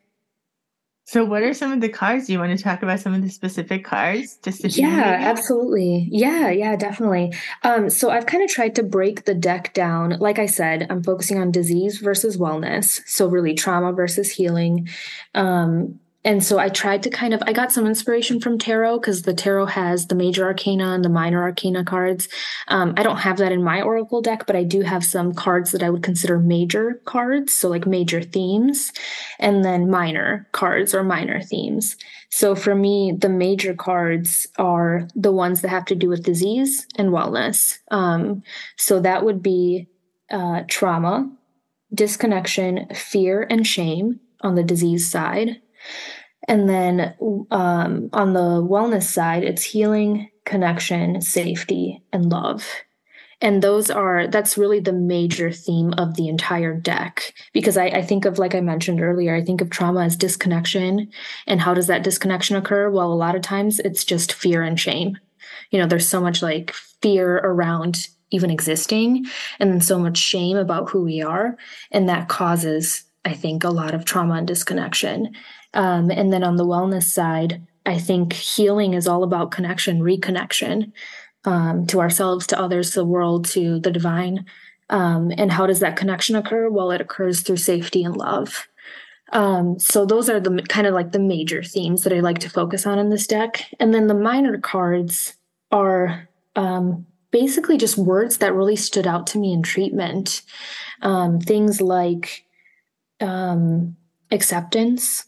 So, what are some of the cards? Do you want to talk about some of the specific cards? Just to yeah, absolutely. Yeah, yeah, definitely. Um, so, I've kind of tried to break the deck down. Like I said, I'm focusing on disease versus wellness. So, really, trauma versus healing. Um, and so I tried to kind of I got some inspiration from tarot because the tarot has the major arcana and the minor arcana cards. Um, I don't have that in my oracle deck, but I do have some cards that I would consider major cards, so like major themes, and then minor cards or minor themes. So for me, the major cards are the ones that have to do with disease and wellness. Um, so that would be uh, trauma, disconnection, fear, and shame on the disease side and then um, on the wellness side, it's healing, connection, safety, and love. And those are, that's really the major theme of the entire deck. Because I, I, think of, like I mentioned earlier, I think of trauma as disconnection. And how does that disconnection occur? Well, a lot of times it's just fear and shame. You know, there's so much like fear around even existing, and then so much shame about who we are. And that causes, I think, a lot of trauma and disconnection. Um, and then on the wellness side, I think healing is all about connection, reconnection um, to ourselves, to others, the world, to the divine. Um, and how does that connection occur? Well, it occurs through safety and love. Um, so those are the kind of like the major themes that I like to focus on in this deck. And then the minor cards are um, basically just words that really stood out to me in treatment. Um, things like um, acceptance,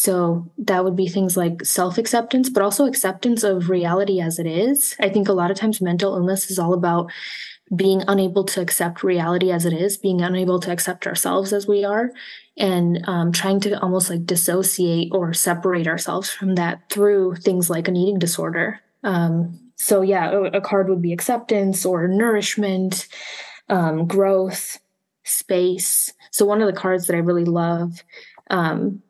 so that would be things like self acceptance, but also acceptance of reality as it is. I think a lot of times mental illness is all about being unable to accept reality as it is, being unable to accept ourselves as we are, and um, trying to almost like dissociate or separate ourselves from that through things like an eating disorder. Um, so, yeah, a, card would be acceptance or nourishment, um, growth, space. So, one of the cards that I really love um,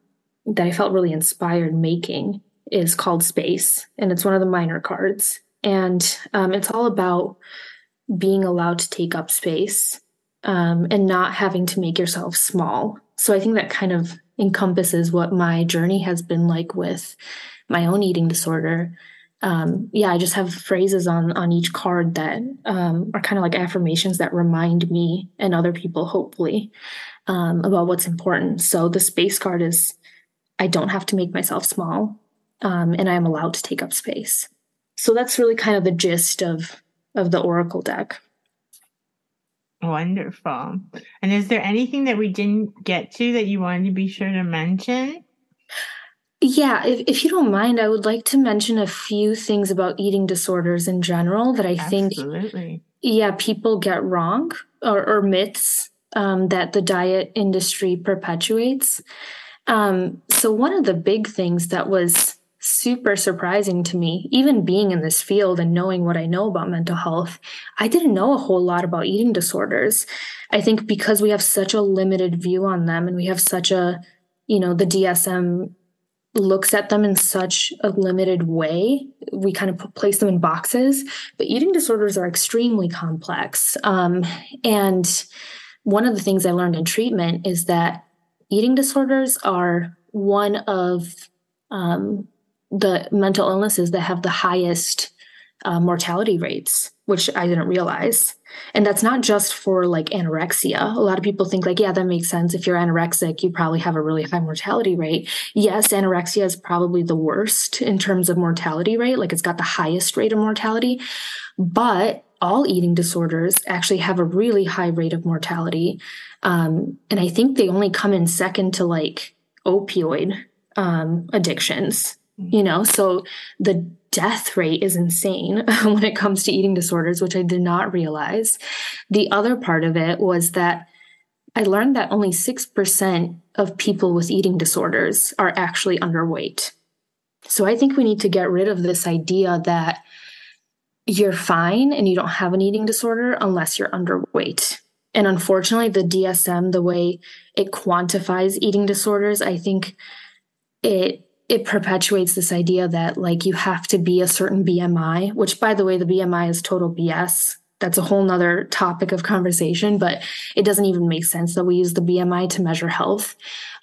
that I felt really inspired making is called Space, and it's one of the minor cards. And um, it's all about being allowed to take up space um, and not having to make yourself small. So I think that kind of encompasses what my journey has been like with my own eating disorder. Um, yeah, I just have phrases on on each card that um, are kind of like affirmations that remind me and other people, hopefully, um, about what's important. So the space card is I don't have to make myself small, um, and I am allowed to take up space. So that's really kind of the gist of of the Oracle deck. Wonderful. And is there anything that we didn't get to that you wanted to be sure to mention? Yeah, if, if you don't mind, I would like to mention a few things about eating disorders in general that I Absolutely. think, yeah, people get wrong or, or myths um, that the diet industry perpetuates. Um, so, one of the big things that was super surprising to me, even being in this field and knowing what I know about mental health, I didn't know a whole lot about eating disorders. I think because we have such a limited view on them and we have such a, you know, the DSM looks at them in such a limited way. We kind of place them in boxes, but eating disorders are extremely complex. Um, and one of the things I learned in treatment is that eating disorders are one of um, the mental illnesses that have the highest uh, mortality rates, which I didn't realize. And that's not just for like anorexia. A lot of people think like, yeah, that makes sense. If you're anorexic, you probably have a really high mortality rate. Yes, anorexia is probably the worst in terms of mortality rate. Like it's got the highest rate of mortality, but all eating disorders actually have a really high rate of mortality. Um, and I think they only come in second to like opioid um, addictions, mm-hmm. you know? So the death rate is insane [LAUGHS] when it comes to eating disorders, which I did not realize. The other part of it was that I learned that only 6% of people with eating disorders are actually underweight. So I think we need to get rid of this idea that you're fine and you don't have an eating disorder unless you're underweight. And unfortunately, the DSM, the way it quantifies eating disorders, I think it it perpetuates this idea that like you have to be a certain BMI, which by the way, the BMI is total BS. That's a whole nother topic of conversation, but it doesn't even make sense that we use the BMI to measure health.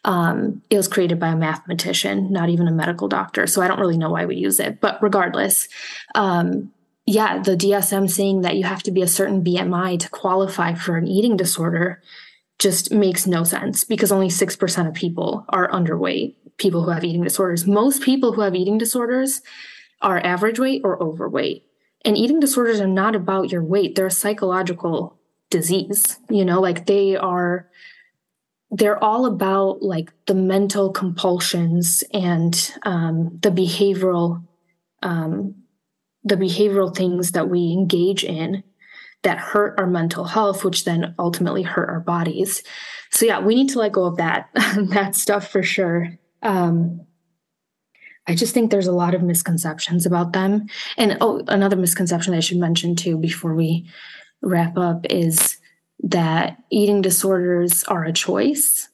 Um, it was created by a mathematician, not even a medical doctor. So I don't really know why we use it. But regardless, um, yeah, the DSM saying that you have to be a certain BMI to qualify for an eating disorder just makes no sense because only 6% of people are underweight people who have eating disorders. Most people who have eating disorders are average weight or overweight. And eating disorders are not about your weight, they're a psychological disease. You know, like they are they're all about like the mental compulsions and um, the behavioral um, the behavioral things that we engage in that hurt our mental health which then ultimately hurt our bodies so yeah we need to let go of that [LAUGHS] that stuff for sure um, I just think there's a lot of misconceptions about them. And oh, another misconception I should mention too before we wrap up is that eating disorders are a choice,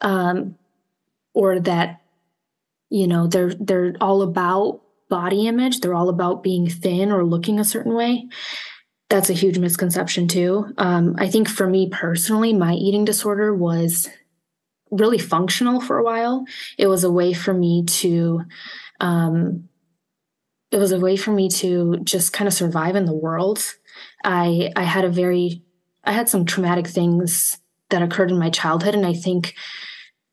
um, or that you know they're they're all about body image. They're all about being thin or looking a certain way. That's a huge misconception too. Um, I think for me personally, my eating disorder was really functional for a while. It was a way for me to, um, it was a way for me to just kind of survive in the world. I I had a very I had some traumatic things that occurred in my childhood, and I think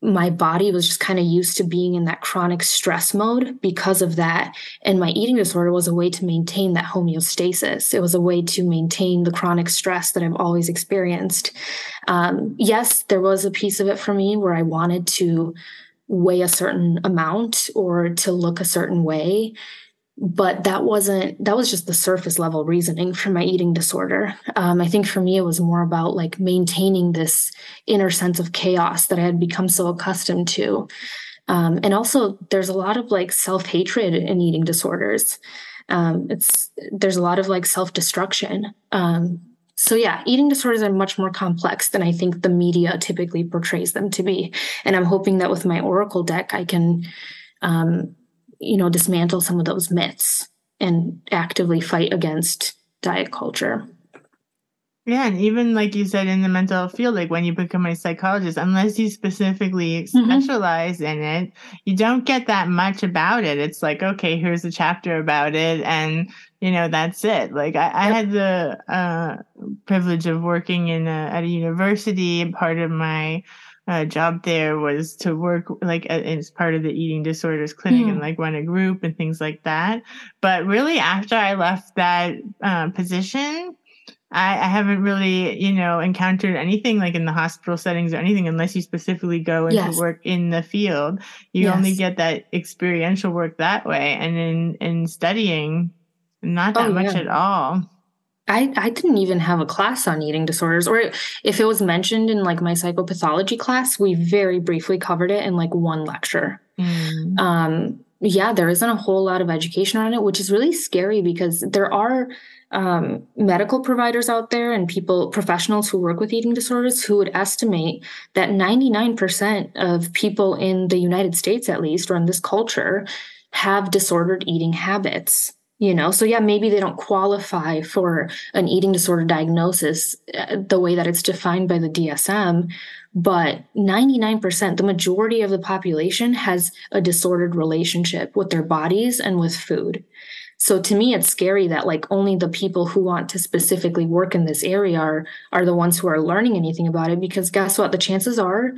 my body was just kind of used to being in that chronic stress mode because of that. And my eating disorder was a way to maintain that homeostasis. It was a way to maintain the chronic stress that I've always experienced. Um, yes, there was a piece of it for me where I wanted to weigh a certain amount or to look a certain way but that wasn't that was just the surface level reasoning for my eating disorder. Um, i think for me it was more about like maintaining this inner sense of chaos that i had become so accustomed to. Um, and also there's a lot of like self-hatred in eating disorders. Um, it's there's a lot of like self-destruction. Um, so yeah eating disorders are much more complex than i think the media typically portrays them to be. And i'm hoping that with my oracle deck i can um, you know, dismantle some of those myths and actively fight against diet culture. Yeah, and even like you said in the mental health field, like when you become a psychologist, unless you specifically mm-hmm. specialize in it, you don't get that much about it. It's like, okay, here's a chapter about it, and you know that's it. Like I, I had the uh, privilege of working in a, at a university, part of my uh, job there was to work like as part of the eating disorders clinic mm. and like run a group and things like that. But really, after I left that uh, position, I, I, haven't really, you know, encountered anything like in the hospital settings or anything unless you specifically go into yes. work in the field. You yes. only get that experiential work that way. And in, in studying, not that oh, much yeah. at all. I, I didn't even have a class on eating disorders, or if it was mentioned in like my psychopathology class, we very briefly covered it in like one lecture. Mm. Um, yeah, there isn't a whole lot of education on it, which is really scary because there are um, medical providers out there and people, professionals who work with eating disorders, who would estimate that 99% of people in the United States, at least, or in this culture, have disordered eating habits you know? So yeah maybe they don't qualify for an eating disorder diagnosis uh, the way that it's defined by the DSM but 99% the majority of the population has a disordered relationship with their bodies and with food. So to me it's scary that like only the people who want to specifically work in this area are are the ones who are learning anything about it because guess what? The chances are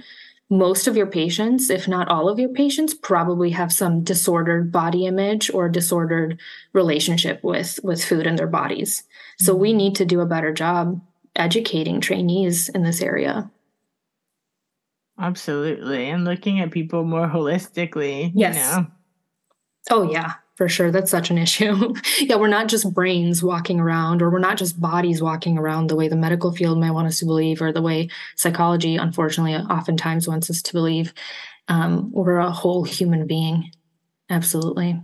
most of your patients, if not all of your patients, probably have some disordered body image or disordered relationship with with food and their bodies. So we mm-hmm. need to do a better job educating trainees in this area. Absolutely. And looking at people more holistically. Yes. You know? Oh yeah for sure. That's such an issue. [LAUGHS] Yeah we're not just brains walking around or we're not just bodies walking around the way the medical field might want us to believe or the way psychology unfortunately oftentimes wants us to believe. Um, we're a whole human being. Absolutely.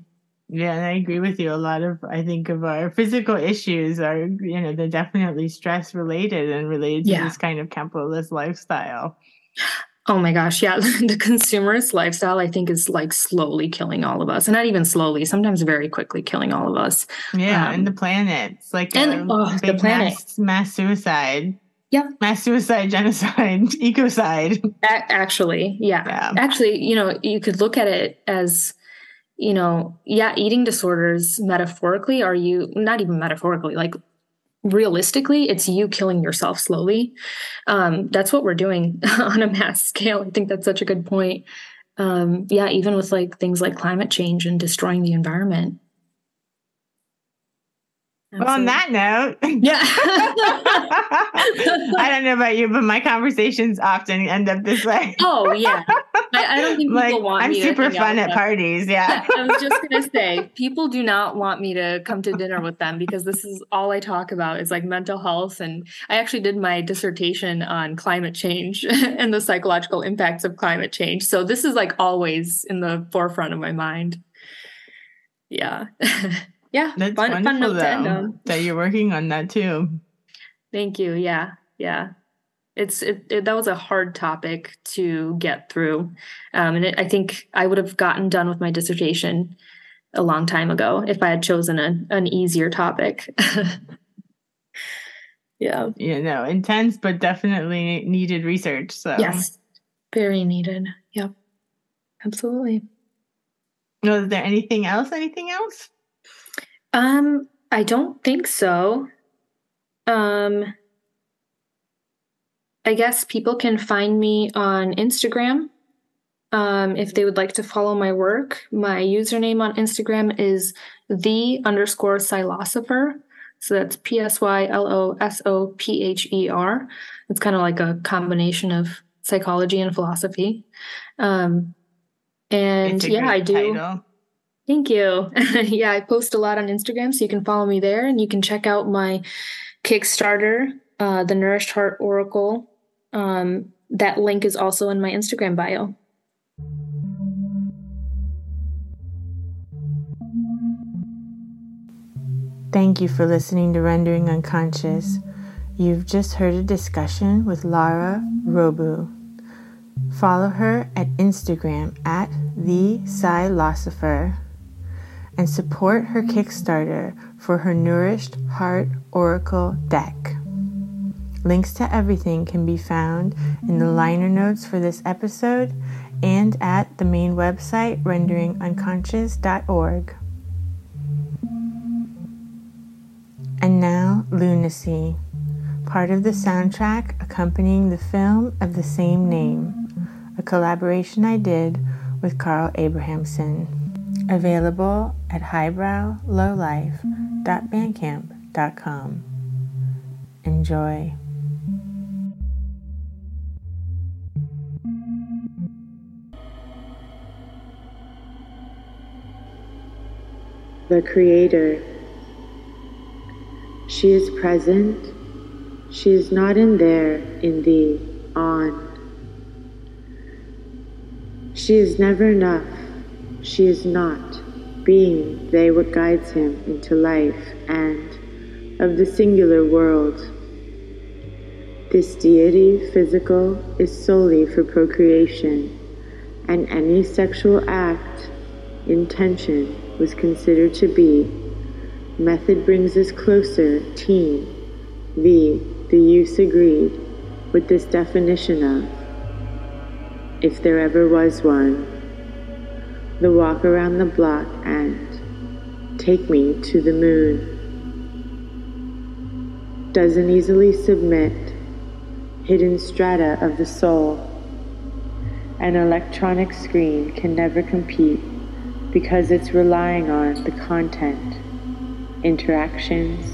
Yeah and i agree with you. A lot of i think of our physical issues are you know they're definitely stress related and related to yeah. this kind of capitalist lifestyle Oh my gosh, yeah. [LAUGHS] the consumerist lifestyle, I think, is like slowly killing all of us. And not even slowly, sometimes very quickly killing all of us. Yeah, um, and the planet. It's like and, oh, the planet. Mass, mass suicide. Yeah. Mass suicide, [LAUGHS] genocide, ecocide. A- actually, yeah. yeah. Actually, you know, you could look at it as, you know, yeah, eating disorders metaphorically are you, not even metaphorically, like realistically it's you killing yourself slowly. Um, that's what we're doing [LAUGHS] on a mass scale. I think that's such a good point. Um, yeah even with like things like climate change and destroying the environment well, on that note, [LAUGHS] yeah. [LAUGHS] I don't know about you, but my conversations often end up this way. [LAUGHS] oh yeah, I, I don't think people like, want. I'm super fun at parties. Yeah, I was just gonna say people do not want me to come to dinner with them because this is all I talk about is like mental health, and I actually did my dissertation on climate change and the psychological impacts of climate change. So this is like always in the forefront of my mind. Yeah yeah, that's fun, fun though, that you're working on that too. Thank you. Yeah, yeah. It's it, it, that was a hard topic to get through, um, and it, I think I would have gotten done with my dissertation a long time ago if I had chosen a, an easier topic. [LAUGHS] yeah. You know, intense but definitely needed research. So yes, very needed. Yep, absolutely. Was there anything else? Anything else? Um, I don't think so. Um, I guess people can find me on Instagram. Um, if they would like to follow my work, my username on Instagram is the underscore Psylosopher. So that's P S Y L O S O P H E R. It's kind of like a combination of psychology and philosophy. Um, and yeah, I do. Title. Thank you. [LAUGHS] yeah, I post a lot on Instagram, so you can follow me there and you can check out my Kickstarter, uh, the Nourished Heart Oracle. Um, that link is also in my Instagram bio. Thank you for listening to Rendering Unconscious. You've just heard a discussion with Lara Robu. Follow her at Instagram at the Psylosopher and support her Kickstarter for her Nourished Heart Oracle deck. Links to everything can be found in the liner notes for this episode and at the main website renderingunconscious.org. And now, Lunacy, part of the soundtrack accompanying the film of the same name, a collaboration I did with Carl Abrahamsson. Available at highbrowlowlife.bandcamp.com. Enjoy. The Creator. She is present. She is not in there, in thee, on. She is never enough. She is not, being they what guides him into life and of the singular world. This deity, physical, is solely for procreation, and any sexual act, intention, was considered to be Method brings us closer, teen. V, the use agreed with this definition of, if there ever was one, the walk around the block and take me to the moon. Doesn't easily submit hidden strata of the soul. An electronic screen can never compete because it's relying on the content, interactions,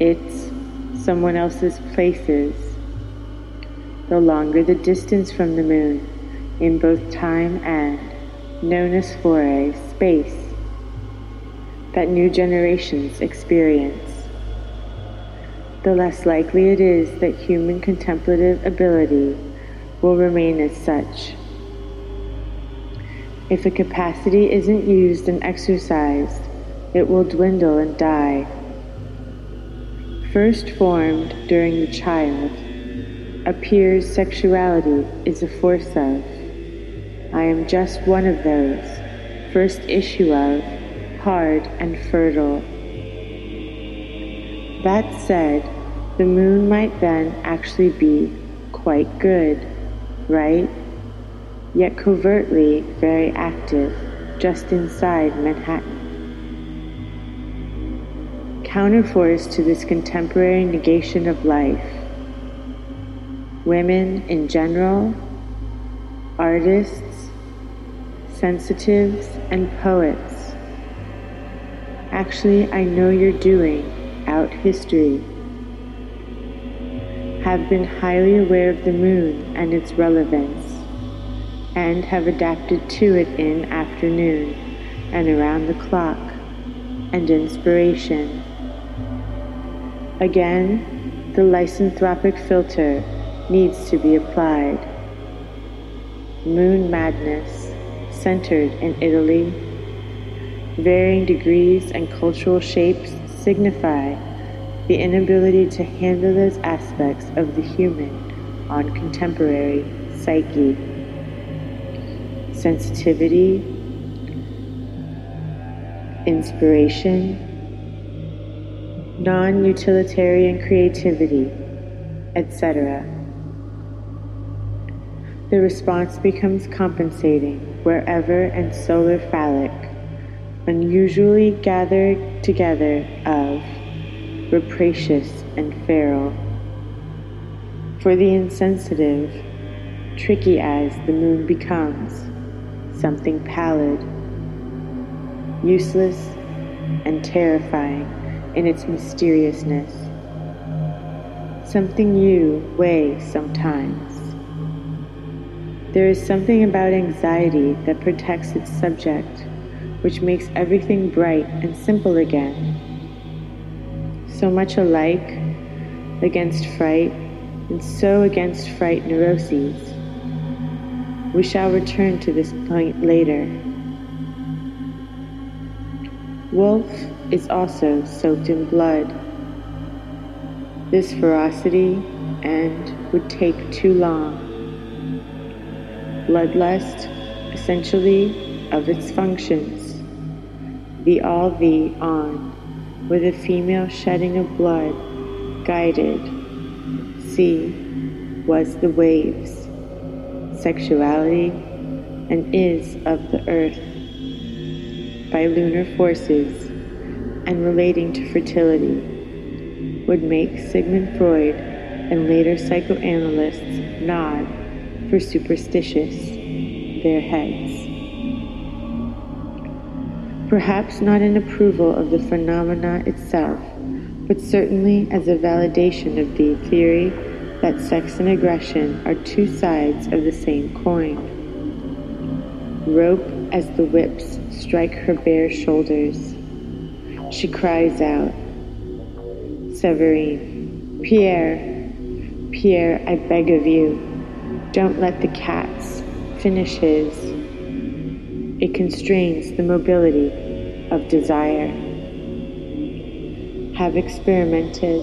it's someone else's places. The longer the distance from the moon, in both time and, known as foray, space, that new generations experience the less likely it is that human contemplative ability will remain as such. If a capacity isn't used and exercised, it will dwindle and die. First formed during the child, appears sexuality is a force of. I am just one of those, first issue of, hard and fertile. That said, the moon might then actually be quite good, right? Yet covertly very active just inside Manhattan. Counterforce to this contemporary negation of life. Women in general, artists, sensitives, and poets. Actually, I know you're doing out history have been highly aware of the moon and its relevance, and have adapted to it in afternoon and around the clock and inspiration. Again, the lycanthropic filter needs to be applied. Moon madness, centered in Italy, varying degrees and cultural shapes signify the inability to handle those aspects of the human on contemporary psyche. Sensitivity, inspiration, non utilitarian creativity, etc. The response becomes compensating wherever and solar phallic, unusually gathered together of rapacious and feral. For the insensitive, tricky as the moon becomes, something pallid, useless, and terrifying in its mysteriousness. Something you weigh sometimes. There is something about anxiety that protects its subject, which makes everything bright and simple again so much alike against fright, and so against fright neuroses. We shall return to this point later. Wolf is also soaked in blood. This ferocity and would take too long. Bloodlust, essentially, of its functions, the all the on with a female shedding of blood, guided. C was the waves, sexuality, and is of the earth. By lunar forces and relating to fertility would make Sigmund Freud and later psychoanalysts nod for superstitious their heads perhaps not in approval of the phenomena itself, but certainly as a validation of the theory that sex and aggression are two sides of the same coin. Rope as the whips strike her bare shoulders. She cries out, Severine, Pierre, Pierre, I beg of you, don't let the cats finish his. It constrains the mobility of desire. Have experimented.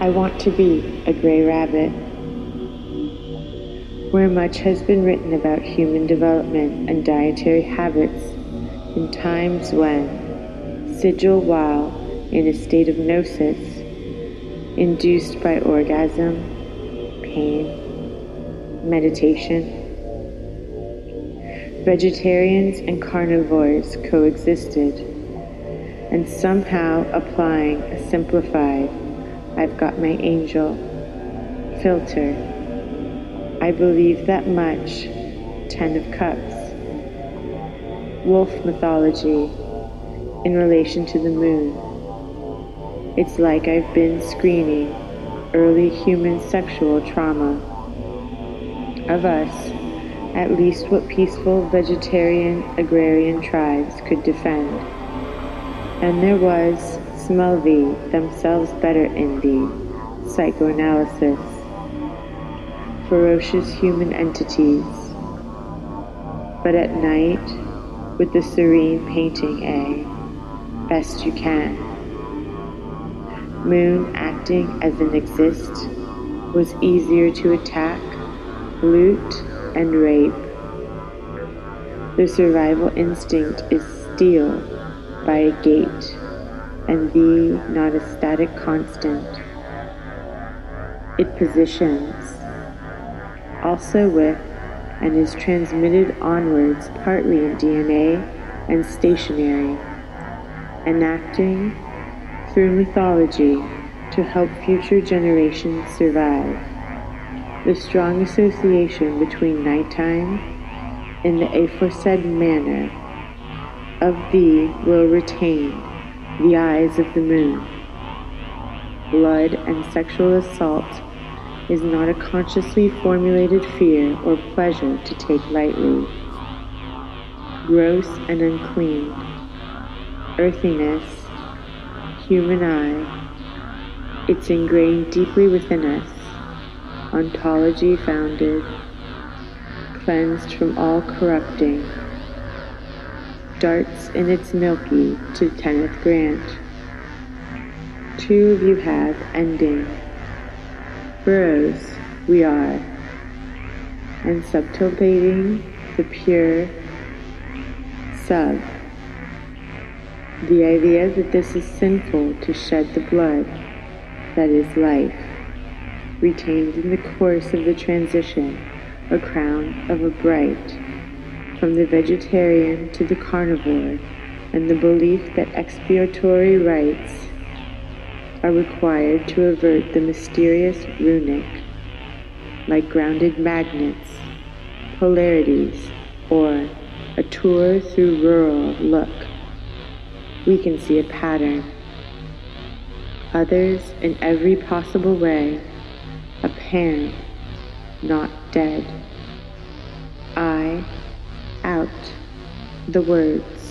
I want to be a gray rabbit. Where much has been written about human development and dietary habits, in times when, sigil while in a state of gnosis, induced by orgasm, pain, meditation, vegetarians and carnivores coexisted, and somehow applying a simplified, I've got my angel filter. I believe that much, Ten of Cups. Wolf mythology in relation to the moon. It's like I've been screening early human sexual trauma of us at least what peaceful vegetarian agrarian tribes could defend. And there was, smell thee, themselves better in thee, psychoanalysis, ferocious human entities. But at night, with the serene painting A, best you can. Moon acting as an exist was easier to attack, loot, and rape. The survival instinct is steel by a gate, and thee not a static constant. It positions, also with, and is transmitted onwards partly in DNA and stationary, enacting through mythology to help future generations survive the strong association between nighttime and the aforesaid manner of thee will retain the eyes of the moon. Blood and sexual assault is not a consciously formulated fear or pleasure to take lightly. Gross and unclean, earthiness, human eye, it's ingrained deeply within us ontology founded, cleansed from all corrupting, darts in its milky to tenth grant. Two of you have ending. Burrows we are, and subtilating the pure sub. The idea that this is sinful to shed the blood that is life retained in the course of the transition a crown of a bright from the vegetarian to the carnivore and the belief that expiatory rites are required to avert the mysterious runic, like grounded magnets, polarities, or a tour through rural look. We can see a pattern. Others, in every possible way, apparent, not dead. I, out, the words.